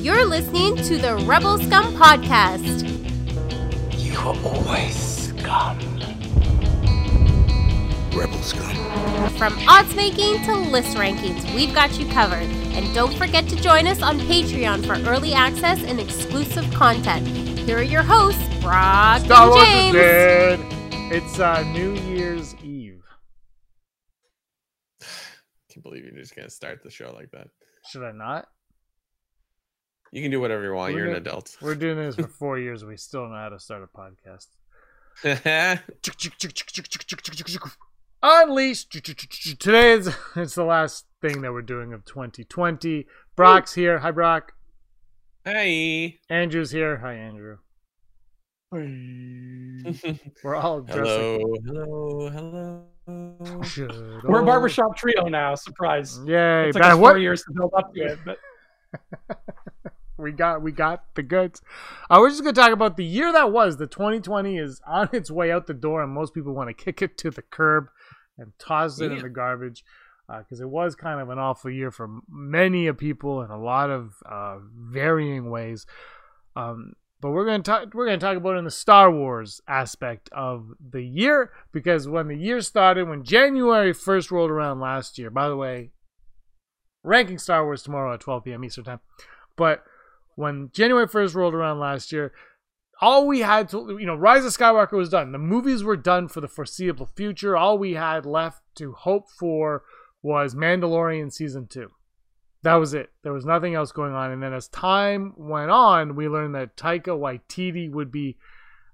You're listening to the Rebel Scum Podcast. You are always scum. Rebel scum. From odds making to list rankings, we've got you covered. And don't forget to join us on Patreon for early access and exclusive content. Here are your hosts, Brock Star and Wars James. is dead. It's uh, New Year's Eve. I Can't believe you're just gonna start the show like that. Should I not? You can do whatever you want. We're You're an gonna- adult. We're doing this for four years. We still don't know how to start a podcast. Unleashed. Today is it's the last thing that we're doing of 2020. Brock's here. Hi, Brock. hey. Andrew's here. Hi, Andrew. We're all dressed hello. Hello. Hello. Should We're a oh. barbershop trio now. Surprise! Yay! It took That- us what- four years to build up to it, but we got we got the goods. Uh, we're just gonna talk about the year that was. The 2020 is on its way out the door, and most people want to kick it to the curb and toss it in the garbage because it was kind of an awful year for many of people in a lot of uh, varying ways. Um, but we're gonna talk. We're gonna talk about it in the Star Wars aspect of the year because when the year started, when January first rolled around last year. By the way, ranking Star Wars tomorrow at 12 p.m. Eastern time. But when January 1st rolled around last year, all we had to, you know, Rise of Skywalker was done. The movies were done for the foreseeable future. All we had left to hope for was Mandalorian season two. That was it. There was nothing else going on. And then as time went on, we learned that Taika Waititi would be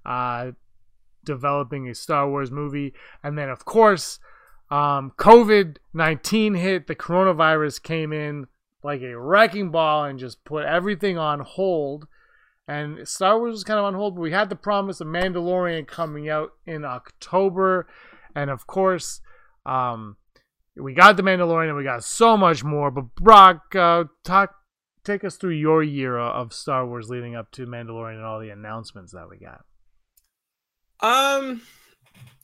uh, developing a Star Wars movie. And then, of course, um, COVID 19 hit, the coronavirus came in like a wrecking ball and just put everything on hold. And Star Wars was kind of on hold, but we had the promise of Mandalorian coming out in October. And of course, um, we got the Mandalorian and we got so much more. But Brock, uh, talk, take us through your year of Star Wars leading up to Mandalorian and all the announcements that we got. Um,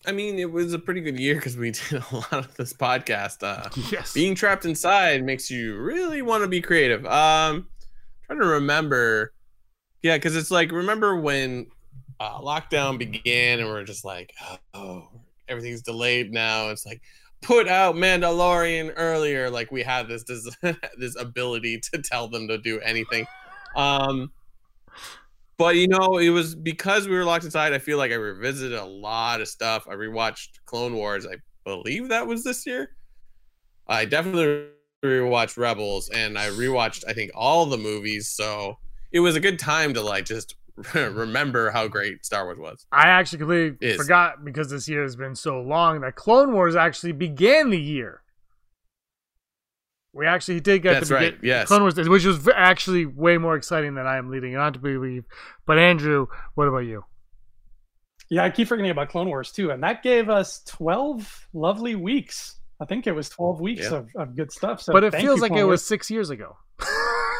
I mean, it was a pretty good year because we did a lot of this podcast. Uh, Yes. being trapped inside makes you really want to be creative. Um, trying to remember, yeah, because it's like remember when uh, lockdown began and we're just like, oh, everything's delayed now. It's like put out Mandalorian earlier. Like we had this this this ability to tell them to do anything. Um, but you know, it was because we were locked inside. I feel like I revisited a lot of stuff. I rewatched Clone Wars. I believe that was this year. I definitely rewatched Rebels, and I rewatched I think all the movies. So it was a good time to like just remember how great Star Wars was. I actually completely Is. forgot because this year has been so long that Clone Wars actually began the year. We actually did get That's the right, yes. Clone Wars, which was actually way more exciting than I am leading it on to believe. But Andrew, what about you? yeah, I keep forgetting about Clone Wars too, and that gave us twelve lovely weeks. I think it was twelve weeks Yeah. of, of good stuff. So but it feels you, like Clone it Wars. was six years ago.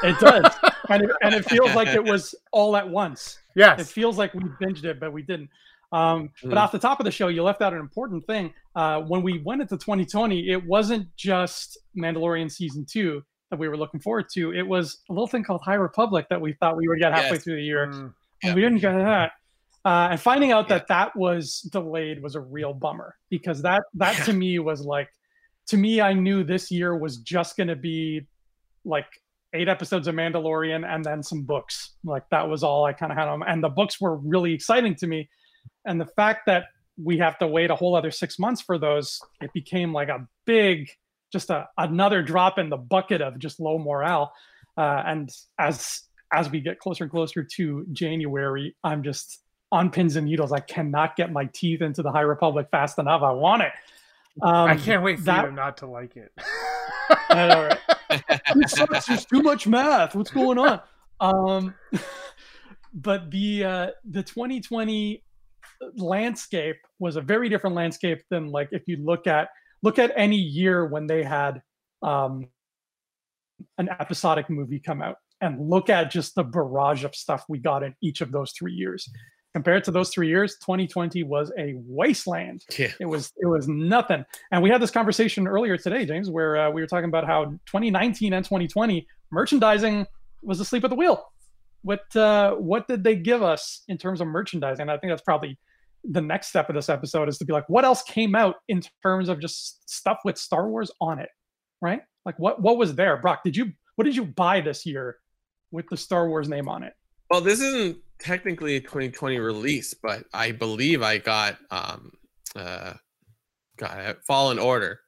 It does, and it, and it feels like it was all at once. Yes, it feels like we binged it, but we didn't. Um, But Mm. off the top of the show, you left out an important thing. Uh, when we went into 2020, it wasn't just Mandalorian season two that we were looking forward to. It was a little thing called High Republic that we thought we would get halfway Yes. through the year, Mm, and we didn't get that. Uh, and finding out that that was delayed was a real bummer because that that to me was like, to me, I knew this year was just going to be like eight episodes of Mandalorian and then some books. Like that was all I kind of had on. And the books were really exciting to me. And the fact that we have to wait a whole other six months for those, it became like a big, just a, another drop in the bucket of just low morale. Uh, and as as we get closer and closer to January, I'm just on pins and needles. I cannot get my teeth into the High Republic fast enough. I want it. Um, I can't wait for that- you not to like it. Know, it sucks. There's too much math. What's going on? Um, but the uh, the 2020 landscape was a very different landscape than like if you look at look at any year when they had um, an episodic movie come out and look at just the barrage of stuff we got in each of those three years. Compared to those three years, 2020 was a wasteland. Yeah. It was it was nothing. And we had this conversation earlier today, James, where uh, we were talking about how 2019 and 2020 merchandising was asleep at the wheel. What uh, what did they give us in terms of merchandising? And I think that's probably the next step of this episode is to be like, what else came out in terms of just stuff with Star Wars on it, right? Like what what was there, Brock? Did you what did you buy this year with the Star Wars name on it? Well, this isn't technically a 2020 release, but I believe I got um uh got it Fallen Order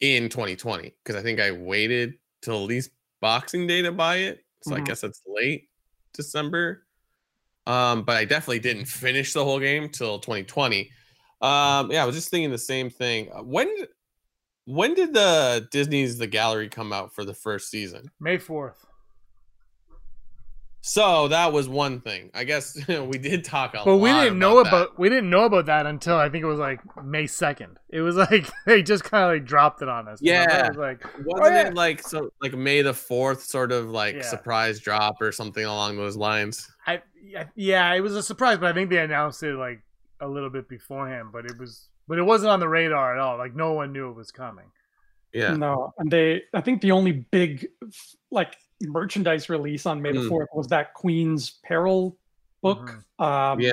in 2020 because I think I waited till at least Boxing Day to buy it. So I Mhm. guess it's late December. Um, but I definitely didn't finish the whole game till 2020. Um, yeah, I was just thinking the same thing. Uh, When when did the Disney's The Gallery come out for the first season? May fourth. So that was one thing. I guess we did talk a But we didn't know that. about we didn't know about that until I think it was like May second. It was like they just kind of like dropped it on us. Yeah. Was like Wasn't oh, yeah. it like so like May the fourth sort of like Yeah. surprise drop or something along those lines? I yeah, yeah, it was a surprise, but I think they announced it like a little bit beforehand. But it was but it wasn't on the radar at all. Like no one knew it was coming. Yeah. No, and they I think the only big like merchandise release on May the Mm. fourth was that Queen's Peril book. Mhm. Um, Yeah.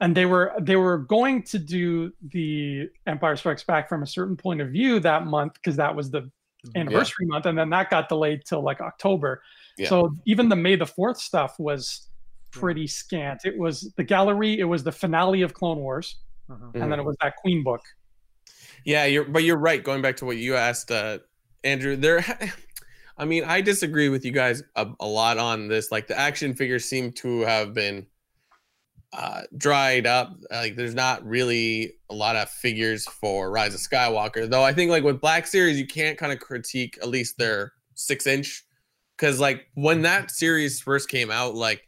and they were they were going to do the Empire Strikes Back from a certain point of view that month because that was the anniversary month, and then that got delayed till like October. Yeah. So even the May the Fourth stuff was pretty scant. It was the gallery, it was the finale of Clone Wars, Mhm. and then it was that Queen book. Yeah, you're but you're right. Going back to what you asked, uh, Andrew, there. I mean, I disagree with you guys a, a lot on this. Like the action figures seem to have been uh, dried up. Like there's not really a lot of figures for Rise of Skywalker, though. I think like with Black Series, you can't kind of critique at least their six inch, because like when that series first came out, like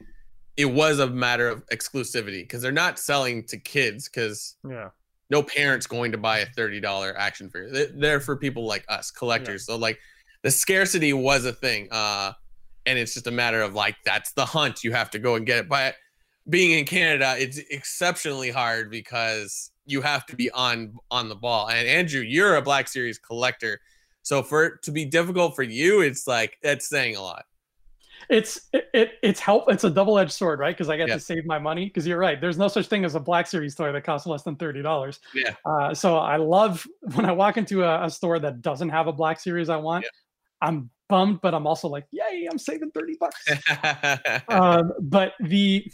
it was a matter of exclusivity because they're not selling to kids because Yeah. no parent's going to buy a $30 action figure. They- They're for people like us, collectors. So like the scarcity was a thing. Uh and it's just a matter of like that's the hunt. You have to go and get it. But being in Canada, it's exceptionally hard because you have to be on on the ball. And Andrew, you're a Black Series collector. So for it to be difficult for you, it's like that's saying a lot. It's it, it it's help. It's a double edged sword, right? Because I get Yeah. to save my money. Because you're right. There's no such thing as a Black Series toy that costs less than thirty dollars. Yeah. Uh, so I love when I walk into a, a store that doesn't have a Black Series I want. I'm bummed, but I'm also like, yay! I'm saving thirty bucks. um, but the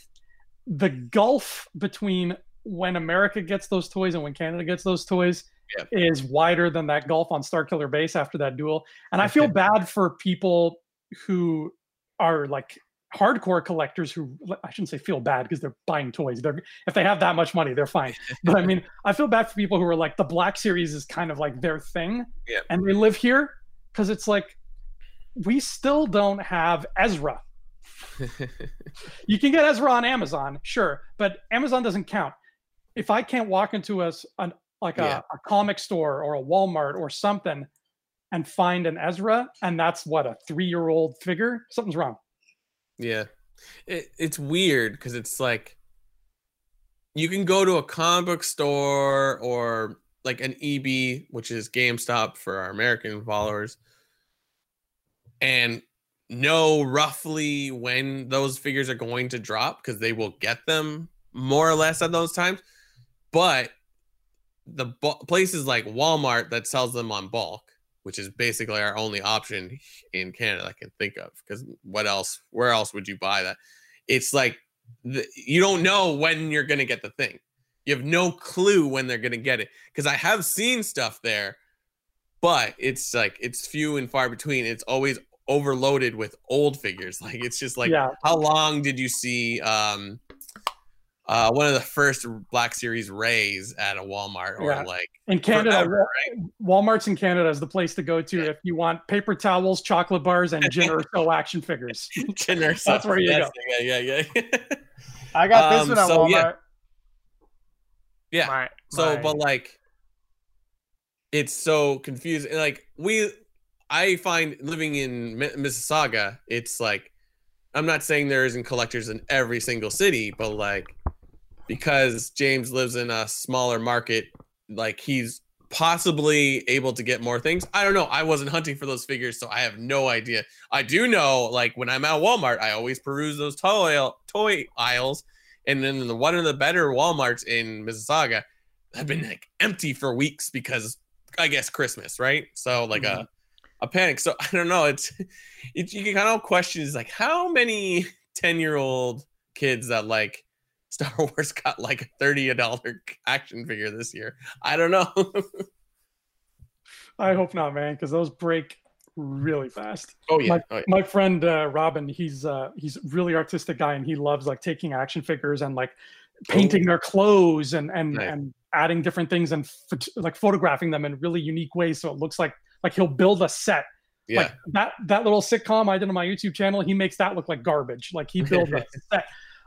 the gulf between when America gets those toys and when Canada gets those toys Yep. is wider than that gulf on Starkiller Base after that duel. And I feel bad for people who are like hardcore collectors who I shouldn't say feel bad because they're buying toys. They're if they have that much money, they're fine. But I mean, I feel bad for people who are like the Black Series is kind of like their thing, Yeah. and they live here because it's like we still don't have Ezra. You can get Ezra on Amazon, sure, but Amazon doesn't count. If I can't walk into a an, like a, Yeah. a comic store or a Walmart or something and find an Ezra, and that's what a three-year-old figure, something's wrong. Yeah. It, it's weird because it's like you can go to a comic book store or like an EB, which is GameStop for our American followers, and know roughly when those figures are going to drop because they will get them more or less at those times. But the places like Walmart that sells them on bulk, which is basically our only option in Canada I can think of. Because what else? Where else would you buy that? It's like the, you don't know when you're gonna get the thing. You have no clue when they're gonna get it. Because I have seen stuff there, but it's like it's few and far between. It's always overloaded with old figures. Like it's just like yeah, how long did you see um uh one of the first black series Reys at a walmart or Yeah. like in Canada, forever, Walmart's in Canada is the place to go to if you want paper towels, chocolate bars, and Jyn Erso action figures. Chin or something. where you That's- yeah yeah yeah I got this Um, one at so, Walmart. Yeah. My- so my- but like it's so confusing like we i find living in mississauga it's like i'm not saying there isn't collectors in every single city but like because james lives in a smaller market like he's possibly able to get more things. I don't know. I wasn't hunting for those figures, so I have no idea. I do know, like when I'm at Walmart, I always peruse those toy toy aisles, and then the one of the better WalMarts in Mississauga have been like empty for weeks because I guess Christmas, right? So like mm-hmm. a a panic. So I don't know. It's it, you can kind of question is like how many ten year old kids that like Star Wars got like a thirty dollar action figure this year. I don't know. I hope not, man, because those break really fast. Oh yeah. My, oh, yeah. my friend uh, Robin, he's uh, he's really artistic guy, and he loves like taking action figures and like painting oh. their clothes and and nice. and adding different things and like photographing them in really unique ways, so it looks like like he'll build a set. Yeah. Like that that little sitcom I did on my YouTube channel, he makes that look like garbage. Like he builds a set.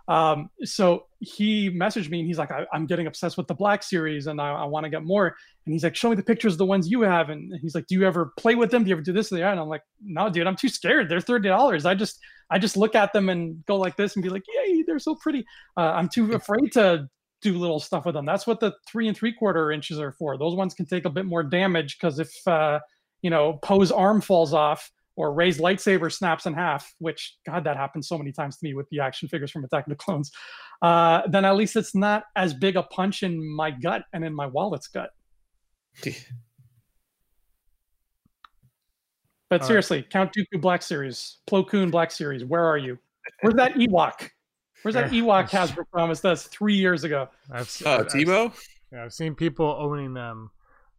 Um, so he messaged me and he's like, I, am getting obsessed with the Black series and I, I want to get more. And he's like, show me the pictures of the ones you have. And he's like, do you ever play with them? Do you ever do this or that? And I'm like, no, dude, I'm too scared. They're thirty dollars. I just I just look at them and go like this and be like, yay, they're so pretty. Uh, I'm too afraid to do little stuff with them. That's what the three and three quarter inches are for. Those ones can take a bit more damage because if uh, you know Poe's arm falls off or Rey's lightsaber snaps in half, which God, that happens so many times to me with the action figures from Attack of the Clones, uh, then at least it's not as big a punch in my gut and in my wallet's gut. but All seriously, right. Count Dooku Black Series, Plo Koon Black Series, where are you? Where's that Ewok? Where's that Ewok Hasbro promised us three years ago? I've, uh, Teebo? Yeah, I've seen people owning them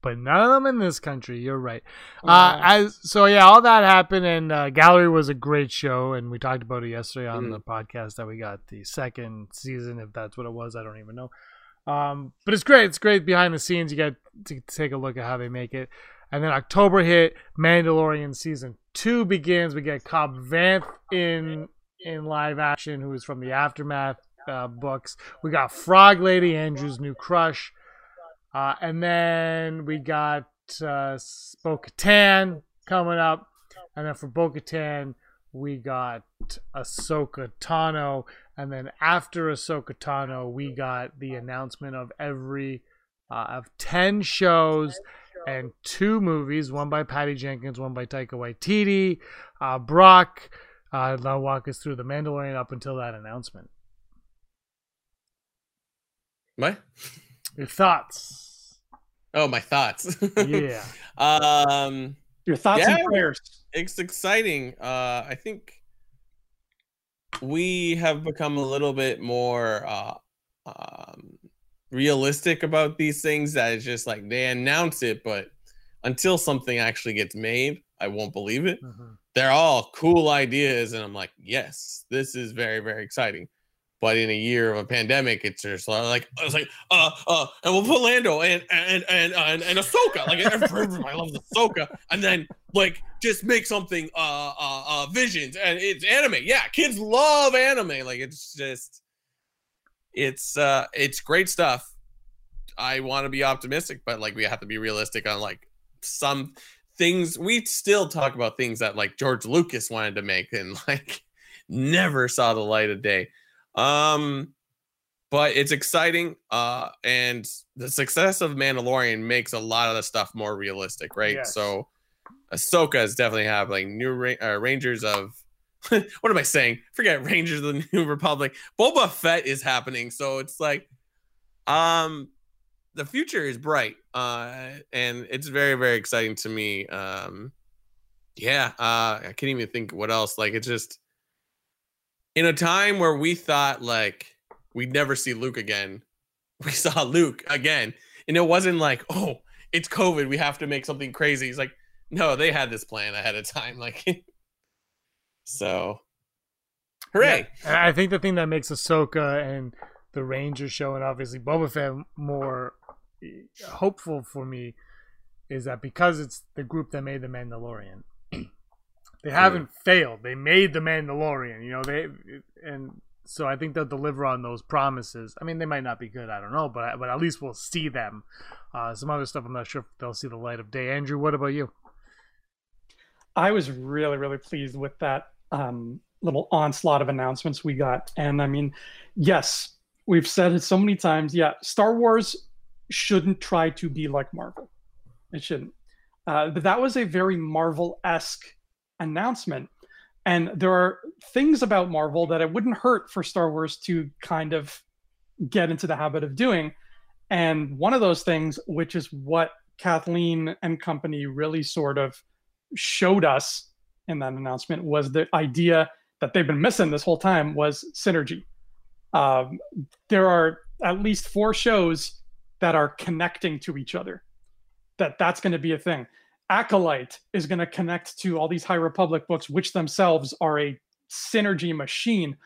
but none of them in this country. You're right. Uh, as so, yeah, all that happened, and uh, Gallery was a great show, and we talked about it yesterday on mm. the podcast that we got the second season, if that's what it was. I don't even know. Um, but it's great. It's great behind the scenes. You get to take a look at how they make it. And then October hit. Mandalorian season two begins. We get Cobb Vanth in in live action, who is from the Aftermath uh, books. We got Frog Lady, Andrew's new crush. Uh, and then we got uh, Bo Katan coming up. And then for Bo Katan, we got Ahsoka Tano. And then after Ahsoka Tano, we got the announcement of every uh, of 10 shows and two movies one by Patty Jenkins, one by Taika Waititi. Uh, Brock, uh, they'll walk us through The Mandalorian up until that announcement. What? Your thoughts? Oh, my thoughts. yeah. Um, your thoughts yeah, and prayers. It's exciting. Uh, I think we have become a little bit more uh, um, realistic about these things. That it's just like they announce it, but until something actually gets made, I won't believe it. Mm-hmm. They're all cool ideas, and I'm like, yes, this is very, very exciting. But in a year of a pandemic, it's just like I was like, uh, uh, and we'll put Lando and and and and, and Ahsoka. Like I love Ahsoka, and then like just make something uh, uh uh visions and it's anime. Yeah, kids love anime. Like it's just it's uh it's great stuff. I want to be optimistic, but like we have to be realistic on like some things. We still talk about things that like George Lucas wanted to make and like never saw the light of day. Um, but it's exciting. Uh, and the success of Mandalorian makes a lot of the stuff more realistic, right? Yes. So Ahsoka is definitely having new ra- uh, Rangers of what am I saying? Forget Rangers of the New Republic. Boba Fett is happening, so it's like, um, the future is bright, uh, and it's very very exciting to me. Um, yeah, uh, I can't even think what else. Like it's just in a time where we thought like we'd never see Luke again, we saw Luke again. And it wasn't like, oh, it's COVID. We have to make something crazy. He's like, no, they had this plan ahead of time. Like, so hooray. Yeah. I think the thing that makes Ahsoka and the Rangers show and obviously Boba Fett more eh, hopeful for me is that because it's the group that made the Mandalorian, they haven't yeah. failed. They made the Mandalorian, you know. They and so I think they'll deliver on those promises. I mean, they might not be good. I don't know, but but at least we'll see them. Uh, some other stuff, I'm not sure if they'll see the light of day. Andrew, what about you? I was really really pleased with that um, little onslaught of announcements we got, and I mean, yes, we've said it so many times. Yeah, Star Wars shouldn't try to be like Marvel. It shouldn't. Uh, but that was a very Marvel esque announcement. And there are things about Marvel that it wouldn't hurt for Star Wars to kind of get into the habit of doing. And one of those things, which is what Kathleen and company really sort of showed us in that announcement, was the idea that they've been missing this whole time was synergy. Um, there are at least four shows that are connecting to each other. That that's going to be a thing. Acolyte is going to connect to all these High Republic books, which themselves are a synergy machine.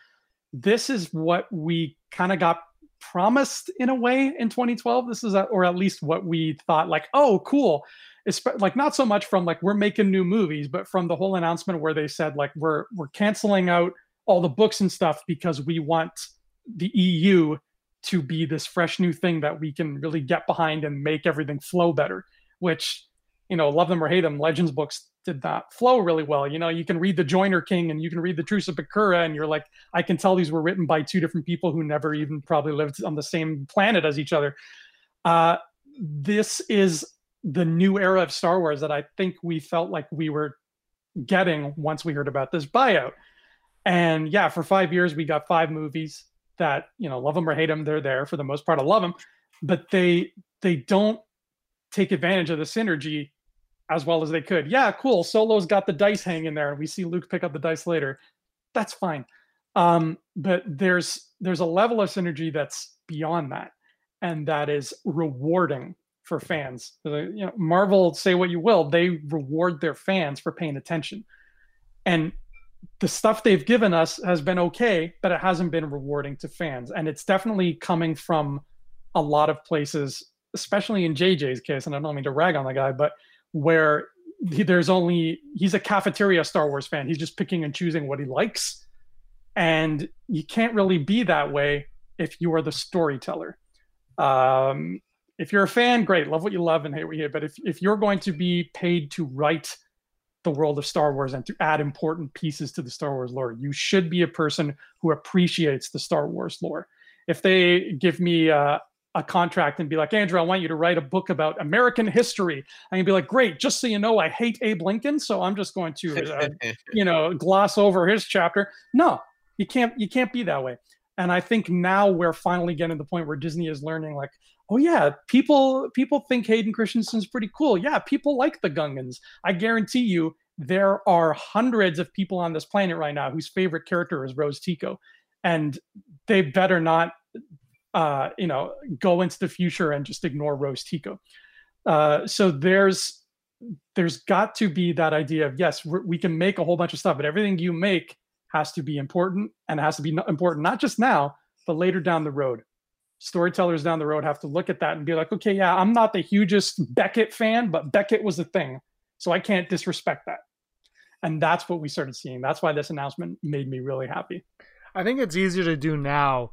This is what we kind of got promised in a way in 2012. This is, a, or at least what we thought, like, oh, cool. It's like not so much from like we're making new movies, but from the whole announcement where they said like we're we're canceling out all the books and stuff because we want the EU to be this fresh new thing that we can really get behind and make everything flow better. Which, you know, love them or hate them, Legends books did not flow really well. You know, you can read the Joiner King and you can read the Truce of Bakura, and you're like, I can tell these were written by two different people who never even probably lived on the same planet as each other. Uh, this is the new era of Star Wars that I think we felt like we were getting once we heard about this buyout. And yeah, for five years we got five movies that you know love them or hate them they're there for the most part i love them but they they don't take advantage of the synergy as well as they could. Yeah cool. Solo's got the dice hanging there and we see luke pick up the dice later. That's fine. Um, but there's there's a level of synergy that's beyond that and that is rewarding for fans. You know marvel say what you will they reward their fans for paying attention. And the stuff they've given us has been okay, but it hasn't been rewarding to fans. And it's definitely coming from a lot of places, especially in JJ's case. And I don't mean to rag on the guy, but where there's only, he's a cafeteria Star Wars fan. He's just picking and choosing what he likes. And you can't really be that way if you are the storyteller. Um, if you're a fan, great, love what you love and hate what you hate. But if, if you're going to be paid to write the world of Star Wars and to add important pieces to the Star Wars lore. You should be a person who appreciates the Star Wars lore. If they give me a contract and be like, Andrew, I want you to write a book about American history, I can be like, great. Just so you know, I hate Abe Lincoln, so I'm just going to, uh, you know, gloss over his chapter. No, you can't. You can't be that way. And I think now we're finally getting to the point where Disney is learning, like, oh yeah, people people think Hayden Christensen's pretty cool. Yeah, people like the Gungans. I guarantee you, there are hundreds of people on this planet right now whose favorite character is Rose Tico, and they better not, uh, you know, go into the future and just ignore Rose Tico. Uh, so there's there's got to be that idea of yes, we can make a whole bunch of stuff, but everything you make has to be important and has to be important not just now, but later down the road storytellers down the road have to look at that and be like, okay, yeah, I'm not the hugest Beckett fan, but Beckett was a thing. So I can't disrespect that. And that's what we started seeing. That's why this announcement made me really happy. I think it's easier to do now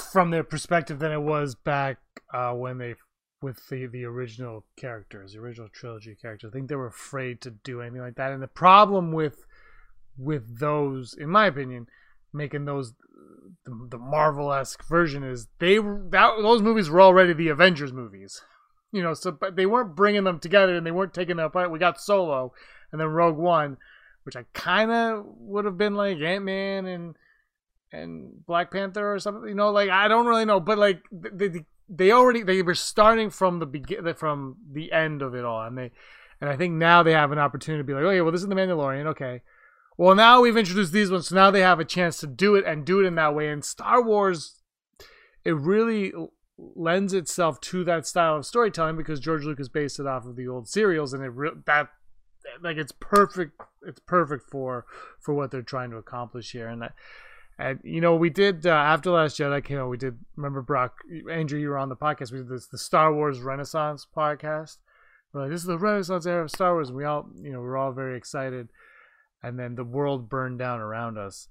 from their perspective than it was back uh, when they with the the original characters, the original trilogy characters. I think they were afraid to do anything like that. And the problem with with those, in my opinion, making those the, the Marvel esque version is they that those movies were already the Avengers movies, you know. So but they weren't bringing them together and they weren't taking them apart. We got Solo and then Rogue One, which I kind of would have been like Ant Man and and Black Panther or something. You know, like I don't really know, but like they they already they were starting from the begin from the end of it all, and they and I think now they have an opportunity to be like, okay, well, this is the Mandalorian, okay well, now we've introduced these ones, so now they have a chance to do it and do it in that way. And Star Wars, it really lends itself to that style of storytelling because George Lucas based it off of the old serials, and it re- that like it's perfect. It's perfect for for what they're trying to accomplish here. And that, and you know, we did uh, after Last Jedi came out. We did remember Brock Andrew. You were on the podcast. We did this the Star Wars Renaissance podcast. We're like, this is the Renaissance era of Star Wars. And we all, you know, we're all very excited and then the world burned down around us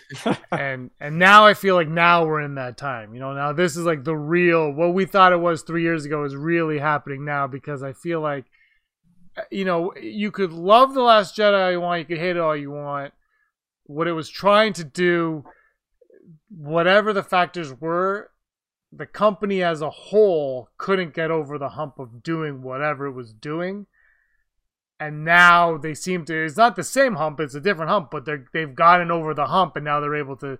and and now i feel like now we're in that time you know now this is like the real what we thought it was three years ago is really happening now because i feel like you know you could love the last jedi all you want you could hate it all you want what it was trying to do whatever the factors were the company as a whole couldn't get over the hump of doing whatever it was doing. And now they seem to it's not the same hump, it's a different hump, but they're they've gotten over the hump and now they're able to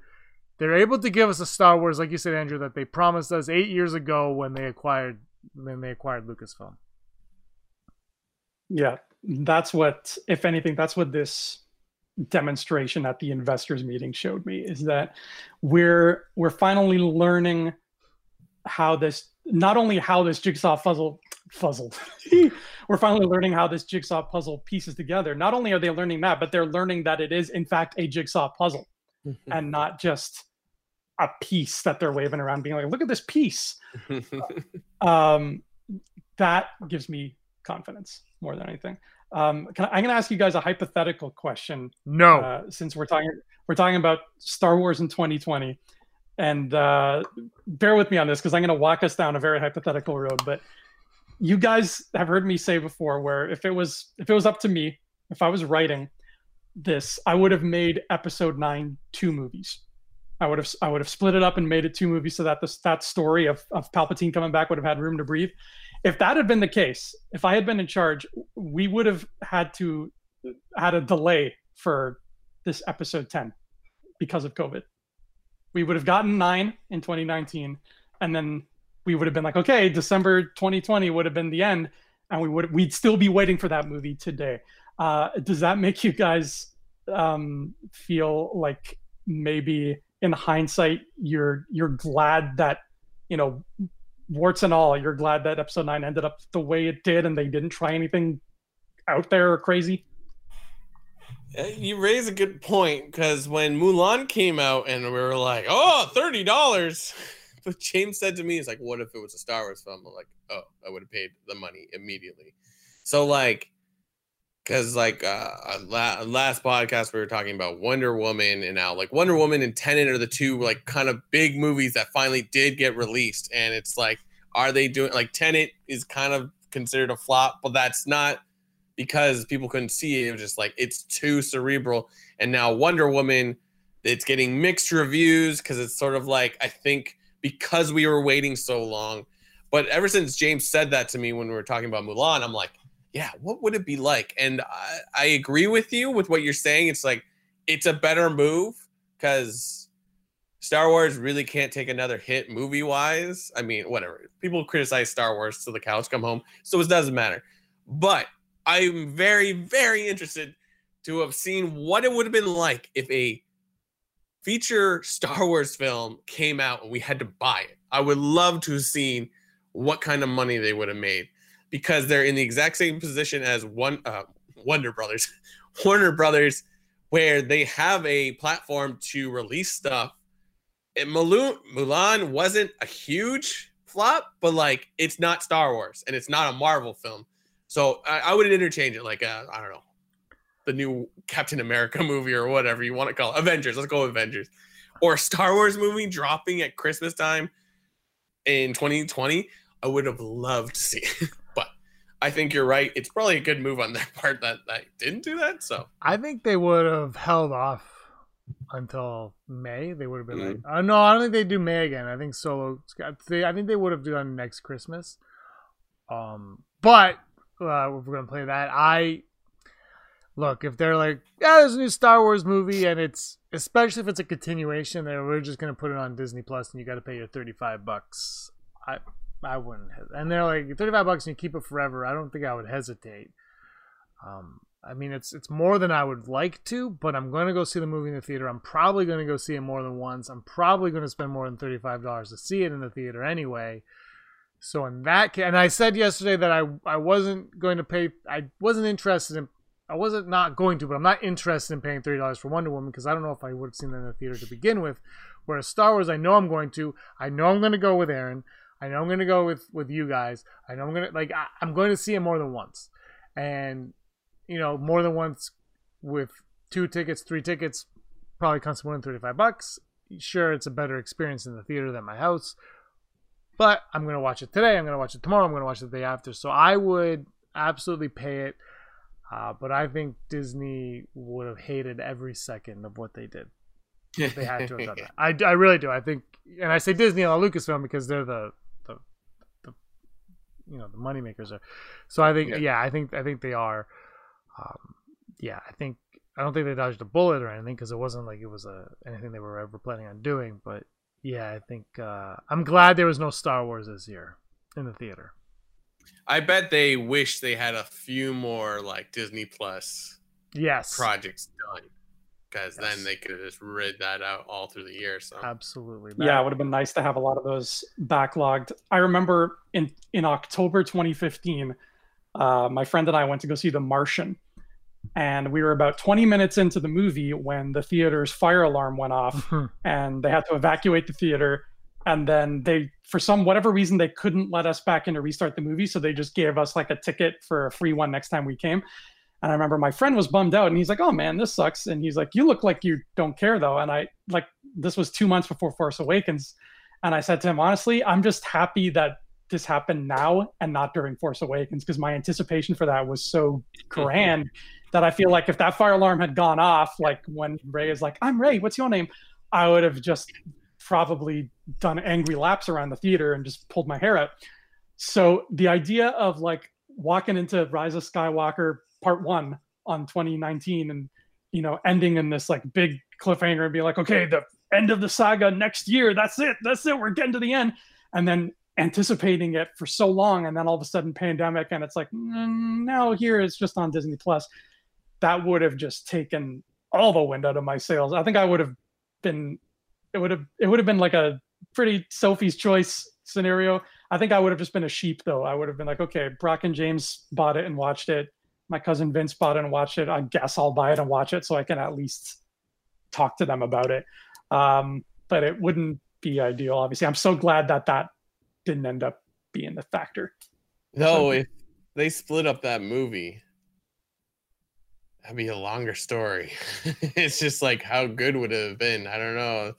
they're able to give us a Star Wars, like you said, Andrew, that they promised us eight years ago when they acquired when they acquired Lucasfilm. Yeah, that's what, if anything, that's what this demonstration at the investors meeting showed me is that we're we're finally learning how this not only how this jigsaw puzzle puzzle. We're finally learning how this jigsaw puzzle pieces together. Not only are they learning that but they're learning that it is in fact a jigsaw puzzle and not just a piece that they're waving around being like look at this piece. Um, that gives me confidence more than anything um, I, i'm going to ask you guys a hypothetical question No. uh, since we're talking we're talking about Star Wars in 2020, and uh, bear with me on this because I'm going to walk us down a very hypothetical road. But you guys have heard me say before, where if it was if it was up to me, if I was writing this, I would have made Episode Nine two movies. I would have I would have split it up and made it two movies so that this that story of of Palpatine coming back would have had room to breathe. If that had been the case, if I had been in charge, we would have had to had a delay for this episode 10 because of COVID. We would have gotten nine in 2019, and then we would have been like, okay, December 2020 would have been the end, and we would we'd still be waiting for that movie today. Uh, does that make you guys um, feel like maybe in hindsight you're you're glad that you know warts and all you're glad that episode 9 ended up the way it did and they didn't try anything out there or crazy You raise a good point because when Mulan came out and we were like, "Oh, thirty dollars," but James said to me, "It's like, what if it was a Star Wars film?" I'm like, "Oh, I would have paid the money immediately." So like, because like uh, la- last podcast we were talking about Wonder Woman and now like Wonder Woman and Tenet are the two like kind of big movies that finally did get released, and it's like, are they doing like Tenet is kind of considered a flop, but that's not because people couldn't see it. It was just like it's too cerebral. And now Wonder Woman, it's getting mixed reviews because it's sort of like I think because we were waiting so long. But ever since James said that to me when we were talking about Mulan, I'm like, yeah, what would it be like? And I, I agree with you with what you're saying. It's like it's a better move because Star Wars really can't take another hit movie wise. I mean, whatever. People criticize Star Wars till the cows come home, so it doesn't matter. But I'm very, very interested to have seen what it would have been like if a feature Star Wars film came out and we had to buy it. I would love to have seen what kind of money they would have made because they're in the exact same position as one uh, Wonder Brothers, Warner Brothers, where they have a platform to release stuff. And Mulan, Mulan wasn't a huge flop, but like it's not Star Wars and it's not a Marvel film. So I, I would interchange it like uh, I don't know, the new Captain America movie or whatever you want to call it. Avengers. Let's go Avengers. Or Star Wars movie dropping at Christmas time in 2020. I would have loved to see. I think you're right. It's probably a good move on their part that I didn't do that. So I think they would have held off until May. They would have been like, uh, no, I don't think they do May again. I think Solo. They, I think they would have done next Christmas. Um, but uh, if we're gonna play that, I look if they're like, yeah, there's a new Star Wars movie, and it's especially if it's a continuation, then we're just gonna put it on Disney Plus, and you got to pay your thirty five bucks. I I wouldn't. And they're like thirty five bucks, and you keep it forever. I don't think I would hesitate. Um, I mean, it's it's more than I would like to, but I'm going to go see the movie in the theater. I'm probably going to go see it more than once. I'm probably going to spend more than thirty five dollars to see it in the theater anyway. So in that case, and I said yesterday that I I wasn't going to pay. I wasn't interested in. I wasn't not going to, but I'm not interested in paying thirty dollars for Wonder Woman because I don't know if I would have seen that in the theater to begin with. Whereas Star Wars, I know I'm going to. I know I'm going to go with Aaron. I know I'm going to go with with you guys. I know I'm going to like. I, I'm going to see it more than once, and you know more than once with two tickets, three tickets, probably costs more than thirty five bucks. Sure, it's a better experience in the theater than my house, but I'm gonna watch it today. I'm gonna watch it tomorrow. I'm gonna watch it the day after. So I would absolutely pay it. Uh, but I think Disney would have hated every second of what they did. if They had to have done that. I, I really do. I think and I say Disney and Lucasfilm because they're the the, the you know the money makers are. So I think Yeah. yeah, I think I think they are. Um, yeah, I think I don't think they dodged a bullet or anything because it wasn't like it was a anything they were ever planning on doing. But yeah, I think uh, I'm glad there was no Star Wars this year in the theater. I bet they wish they had a few more like Disney Plus Yes, projects done, because Yes. then they could have just rid that out all through the year. So absolutely. Yeah, it would have been nice to have a lot of those backlogged. I remember in in October 2015, uh, my friend and I went to go see The Martian, and we were about 20 minutes into the movie when the theater's fire alarm went off, and they had to evacuate the theater. And then they, for some whatever reason, they couldn't let us back in to restart the movie, so they just gave us like a ticket for a free one next time we came. And I remember my friend was bummed out, and he's like, "Oh man, this sucks." And he's like, "You look like you don't care though." And I like this was two months before Force Awakens, and I said to him, honestly, I'm just happy that this happened now and not during Force Awakens because my anticipation for that was so grand that I feel like if that fire alarm had gone off, like when Rey is like, "I'm Rey, what's your name?" I would have just probably done angry laps around the theater and just pulled my hair out. So the idea of like walking into Rise of Skywalker Part One on 2019 and you know ending in this like big cliffhanger and be like, okay, the end of the saga next year. That's it. That's it. We're getting to the end. And then anticipating it for so long, and then all of a sudden pandemic, and it's like mm, now here it's just on Disney Plus. That would have just taken all the wind out of my sails. I think I would have been. It would have. It would have been like a pretty Sophie's choice scenario. I think I would have just been a sheep though. I would have been like, okay, Brock and James bought it and watched it. My cousin Vince bought it and watched it. I guess I'll buy it and watch it so I can at least talk to them about it. Um, but it wouldn't be ideal, obviously. I'm so glad that that didn't end up being the factor. no, if they split up that movie, that'd be a longer story. it's just like how good would it have been? I don't know.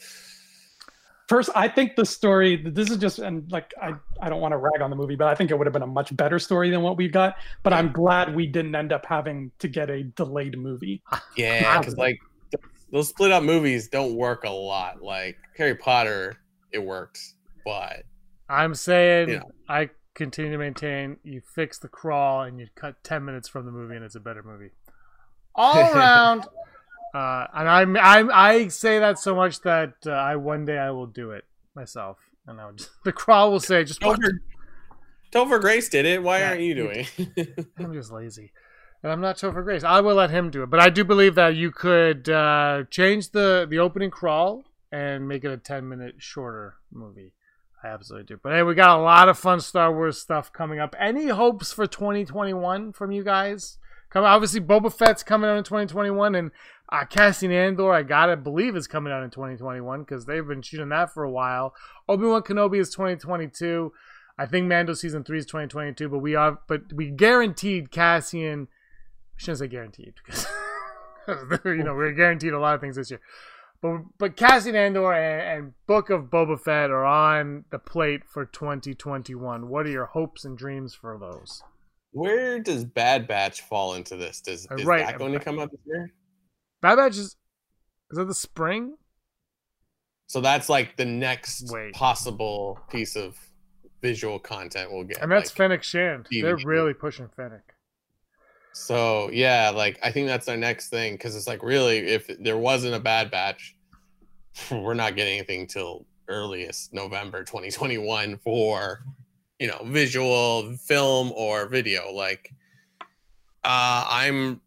First, I think the story. This is just and like I I don't want to rag on the movie, but I think it would have been a much better story than what we've got. But I'm glad we didn't end up having to get a delayed movie. Yeah, because like th- those split up movies don't work a lot. Like Harry Potter, it worked but I'm saying Yeah. I continue to maintain you fix the crawl and you cut 10 minutes from the movie and it's a better movie. All around. Uh, and I'm, I'm, I say that so much that uh, I one day I will do it myself. And I would just, the crawl will say, just. Topher, Topher Grace did it. Why Yeah, aren't you doing? I'm just lazy. And I'm not Topher Grace. I will let him do it. But I do believe that you could uh, change the, the opening crawl and make it a 10 minute shorter movie. I absolutely do. But hey, we got a lot of fun Star Wars stuff coming up. Any hopes for 2021 from you guys? Come, obviously, Boba Fett's coming out in 2021, and uh, Cassian Andor, I gotta believe, is coming out in 2021 because they've been shooting that for a while. Obi Wan Kenobi is 2022. I think Mando season three is 2022, but we are, but we guaranteed Cassian. I shouldn't say guaranteed because you know we're guaranteed a lot of things this year. But but Cassian Andor and, and Book of Boba Fett are on the plate for 2021. What are your hopes and dreams for those? Where does Bad Batch fall into this? Does Uh, is right, that going to come out this year? Bad Batch is is that the spring? So that's like the next Wait. possible piece of visual content we'll get. And that's like- Fennec Shand. TV They're really pushing Fennec. So yeah, like I think that's our next thing because it's like really, if there wasn't a Bad Batch, we're not getting anything till earliest November 2021 for you know visual film or video. Like uh, I'm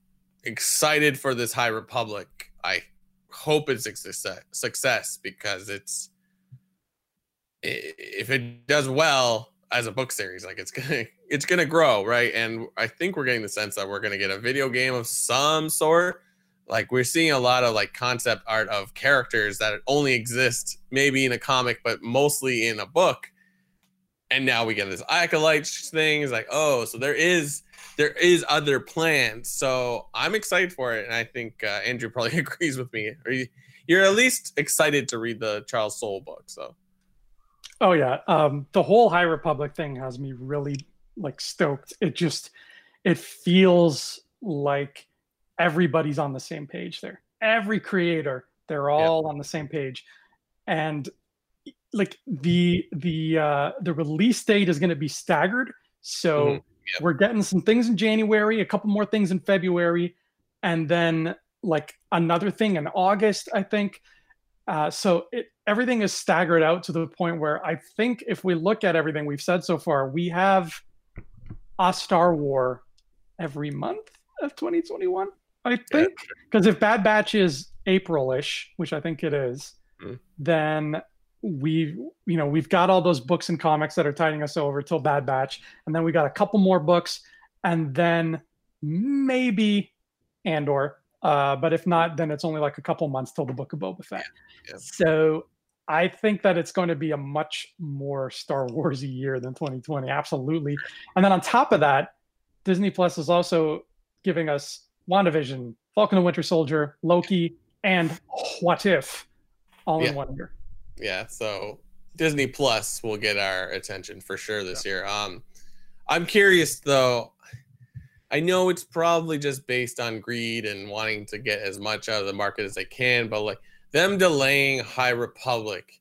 excited for this High Republic. I hope it's a success, success because it's if it does well as a book series, like it's gonna it's gonna grow, right? And I think we're getting the sense that we're gonna get a video game of some sort. Like we're seeing a lot of like concept art of characters that only exist maybe in a comic, but mostly in a book. And now we get this acolyte thing. It's like, oh, so there is there is other plans. So I'm excited for it, and I think uh, Andrew probably agrees with me. Or you, you're at least excited to read the Charles Soule book. So Oh yeah, um, the whole High Republic thing has me really like stoked. It just it feels like everybody's on the same page there. Every creator, they're all on the same page, and like the the uh the release date is going to be staggered so Mhm. Yep. we're getting some things in january a couple more things in february and then like another thing in august i think uh so it everything is staggered out to the point where i think if we look at everything we've said so far we have a star war every month of 2021 i think because if bad batch is april-ish which i think it is Mhm. then we you know we've got all those books and comics that are tiding us over till bad batch and then we got a couple more books and then maybe andor uh, but if not then it's only like a couple months till the book of boba fett yeah. so i think that it's going to be a much more star warsy year than 2020 absolutely and then on top of that disney plus is also giving us wandavision falcon and winter soldier loki and what if all Yeah. in one year yeah so disney plus will get our attention for sure this year. Um i'm curious though i know it's probably just based on greed and wanting to get as much out of the market as they can but like them delaying high republic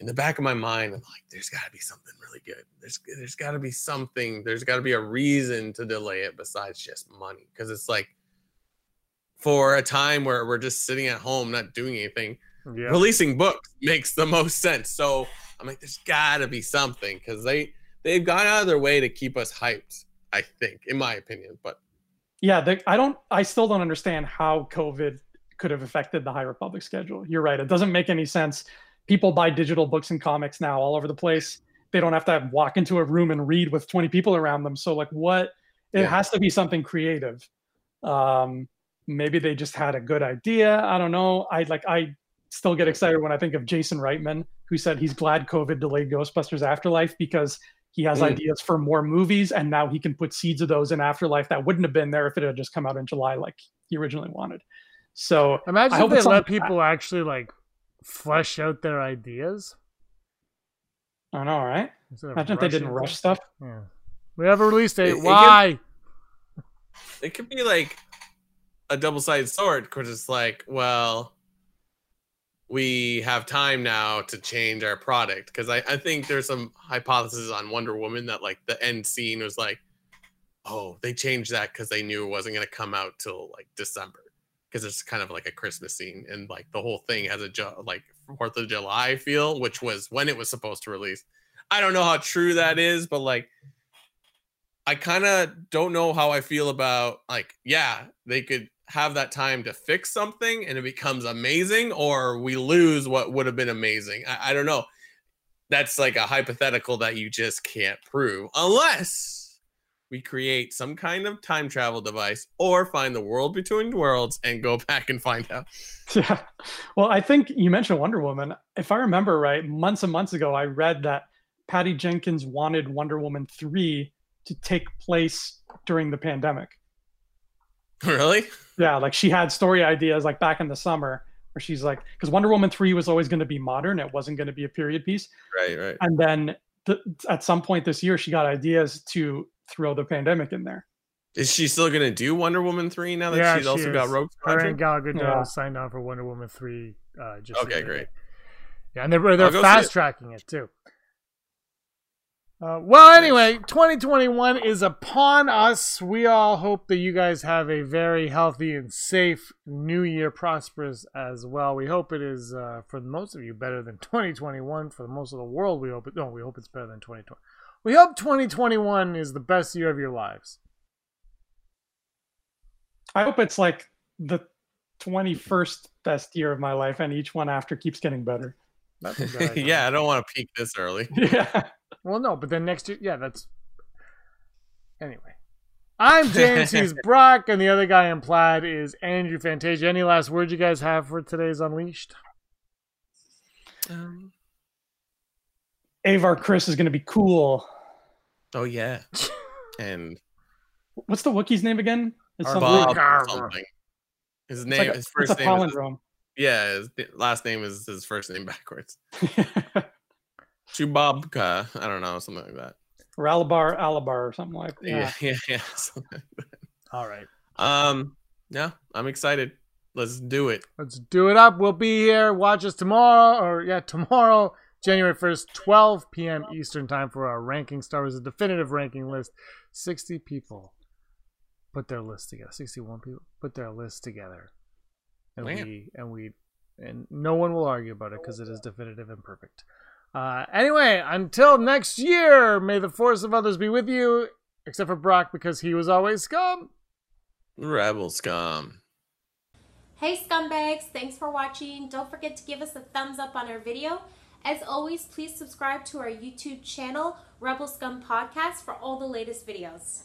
in the back of my mind i'm like there's got to be something really good. There's there's got to be something there's got to be a reason to delay it besides just money because it's like for a time where we're just sitting at home not doing anything Yeah. releasing books makes the most sense. So I'm like, there's got to be something because they they've gone out of their way to keep us hyped. I think, in my opinion, but Yeah, the, I don't. I still don't understand how COVID could have affected the High Republic schedule. You're right; it doesn't make any sense. People buy digital books and comics now all over the place. They don't have to walk into a room and read with 20 people around them. So, like, what? It Yeah. has to be something creative. Um, maybe they just had a good idea. I don't know. I like. I still get excited when I think of Jason Reitman, who said he's glad COVID delayed Ghostbusters Afterlife because he has Mm. ideas for more movies and now he can put seeds of those in afterlife that wouldn't have been there if it had just come out in july like he originally wanted so I Imagine if they let something like that. people actually like flesh out their ideas. i don't know right imagine if they didn't rush stuff Yeah. We have a release It- date. it gives- Why? it could be like a double-sided sword because it's like, well, we have time now to change our product because I, I think there's some hypothesis on Wonder Woman that like the end scene was like, oh, they changed that because they knew it wasn't gonna come out till like December because it's kind of like a Christmas scene and like the whole thing has a ju- like Fourth of July feel, which was when it was supposed to release. I don't know how true that is, but like I kind of don't know how I feel about like, yeah, they could have that time to fix something and it becomes amazing, or we lose what would have been amazing. I, I don't know. That's like a hypothetical that you just can't prove unless we create some kind of time travel device or find the world between worlds and go back and find out. yeah well i think you mentioned wonder woman if i remember right months and months ago i read that patty jenkins wanted wonder woman 3 to take place during the pandemic really? Yeah, like she had story ideas like back in the summer where she's like, because Wonder Woman 3 was always going to be modern, it wasn't going to be a period piece. Right, right. And then th- at some point this year, she got ideas to throw the pandemic in there. Is she still gonna do Wonder Woman three now that Yeah, she's she also got is. Rogue Her and Gal Gadot Yeah. signed on for Wonder Woman three. Uh, just Okay, great. Yeah, and they're they're go see fast it. tracking it too. Uh, well, anyway, 2021 is upon us. We all hope that you guys have a very healthy and safe New Year, prosperous as well. We hope it is uh, for most of you better than 2021. For most of the world, we hope it. No, we hope it's better than 2020. We hope 2021 is the best year of your lives. I hope it's like the 21st best year of my life, and each one after keeps getting better. That's a good idea. yeah, I don't want to peak this early. yeah. Well, no, but then next year, yeah, that's. Anyway, I'm James. He's Brock, and the other guy in plaid is Andrew Fantasia. Any last words you guys have for today's Unleashed? Um, Avar Kriss is going to be cool. oh yeah, and What's the Wookiee's name again? It's Bob weird- Garver. something. His name, like a- his it's first a name, is, palindrome. yeah, his last name is his first name backwards. Chubabka, I don't know, something like that. Ralabar Alabar or something like that. Yeah, yeah, yeah. something like All right. Um, yeah, I'm excited. Let's do it. let's do it up. We'll be here. Watch us tomorrow, or yeah, tomorrow, January 1st, 12 p.m. Eastern Time for our ranking Star Wars, a definitive ranking list. 60 people put their list together. 61 people put their list together. And Man. we and we and no one will argue about it because it is definitive and perfect. Uh, anyway, until next year, may the force of others be with you, except for Brock because he was always scum. Rebel scum. Hey scumbags, thanks for watching. Don't forget to give us a thumbs up on our video. As always, please subscribe to our YouTube channel, Rebel Scum Podcast, for all the latest videos.